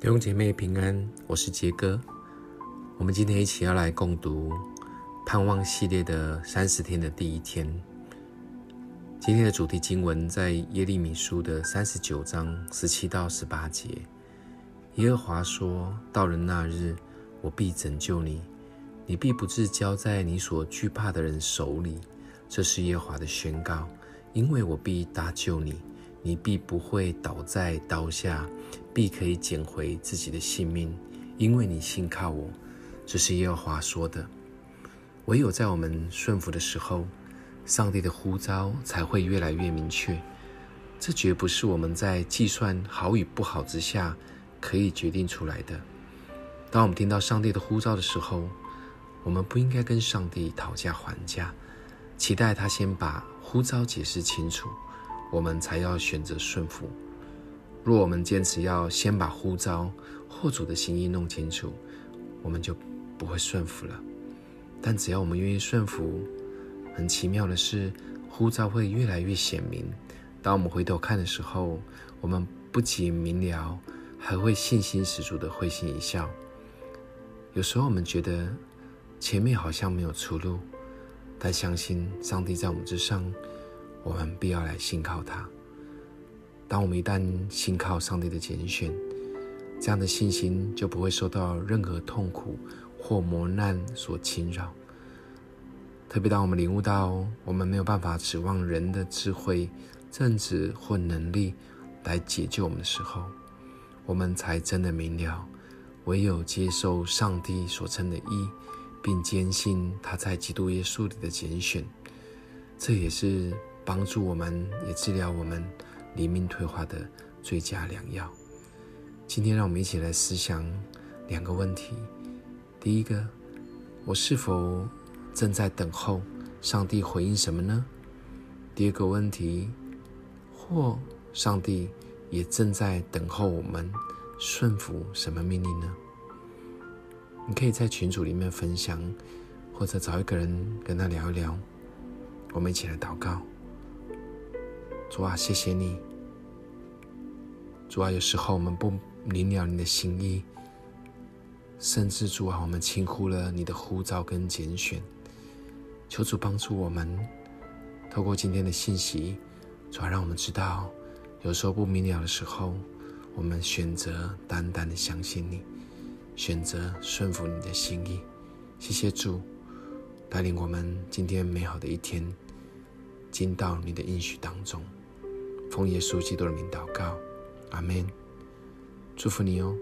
弟兄姐妹平安，我是杰哥。我们今天一起要来共读盼望系列的三十天的第一天。今天的主题经文在耶利米书的三十九章十七到十八节。耶和华说：“到了那日，我必拯救你，你必不至交在你所惧怕的人手里。这是耶和华的宣告，因为我必搭救你。”你必不会倒在刀下，必可以捡回自己的性命，因为你信靠我。这是耶和华说的。唯有在我们顺服的时候，上帝的呼召才会越来越明确。这绝不是我们在计算好与不好之下可以决定出来的。当我们听到上帝的呼召的时候，我们不应该跟上帝讨价还价，期待他先把呼召解释清楚。我们才要选择顺服。若我们坚持要先把呼召或主的心意弄清楚，我们就不会顺服了。但只要我们愿意顺服，很奇妙的是，呼召会越来越显明。当我们回头看的时候，我们不仅明了，还会信心十足的会心一笑。有时候我们觉得前面好像没有出路，但相信上帝在我们之上。我们必要来信靠他。当我们一旦信靠上帝的拣选，这样的信心就不会受到任何痛苦或磨难所侵扰。特别当我们领悟到我们没有办法指望人的智慧、正直或能力来解救我们的时候，我们才真的明了，唯有接受上帝所称的义，并坚信他在基督耶稣里的拣选，这也是。帮助我们，也治疗我们灵命退化的最佳良药。今天，让我们一起来思想两个问题：第一个，我是否正在等候上帝回应什么呢？第二个问题，或上帝也正在等候我们顺服什么命令呢？你可以在群组里面分享，或者找一个人跟他聊一聊。我们一起来祷告。主啊，谢谢你。主啊，有时候我们不明了你的心意，甚至主啊，我们轻忽了你的呼召跟拣选。求主帮助我们，透过今天的信息，主啊，让我们知道，有时候不明了的时候，我们选择单单的相信你，选择顺服你的心意。谢谢主，带领我们今天美好的一天，进到你的应许当中。奉耶稣基督的名祷告，阿门。祝福你哦。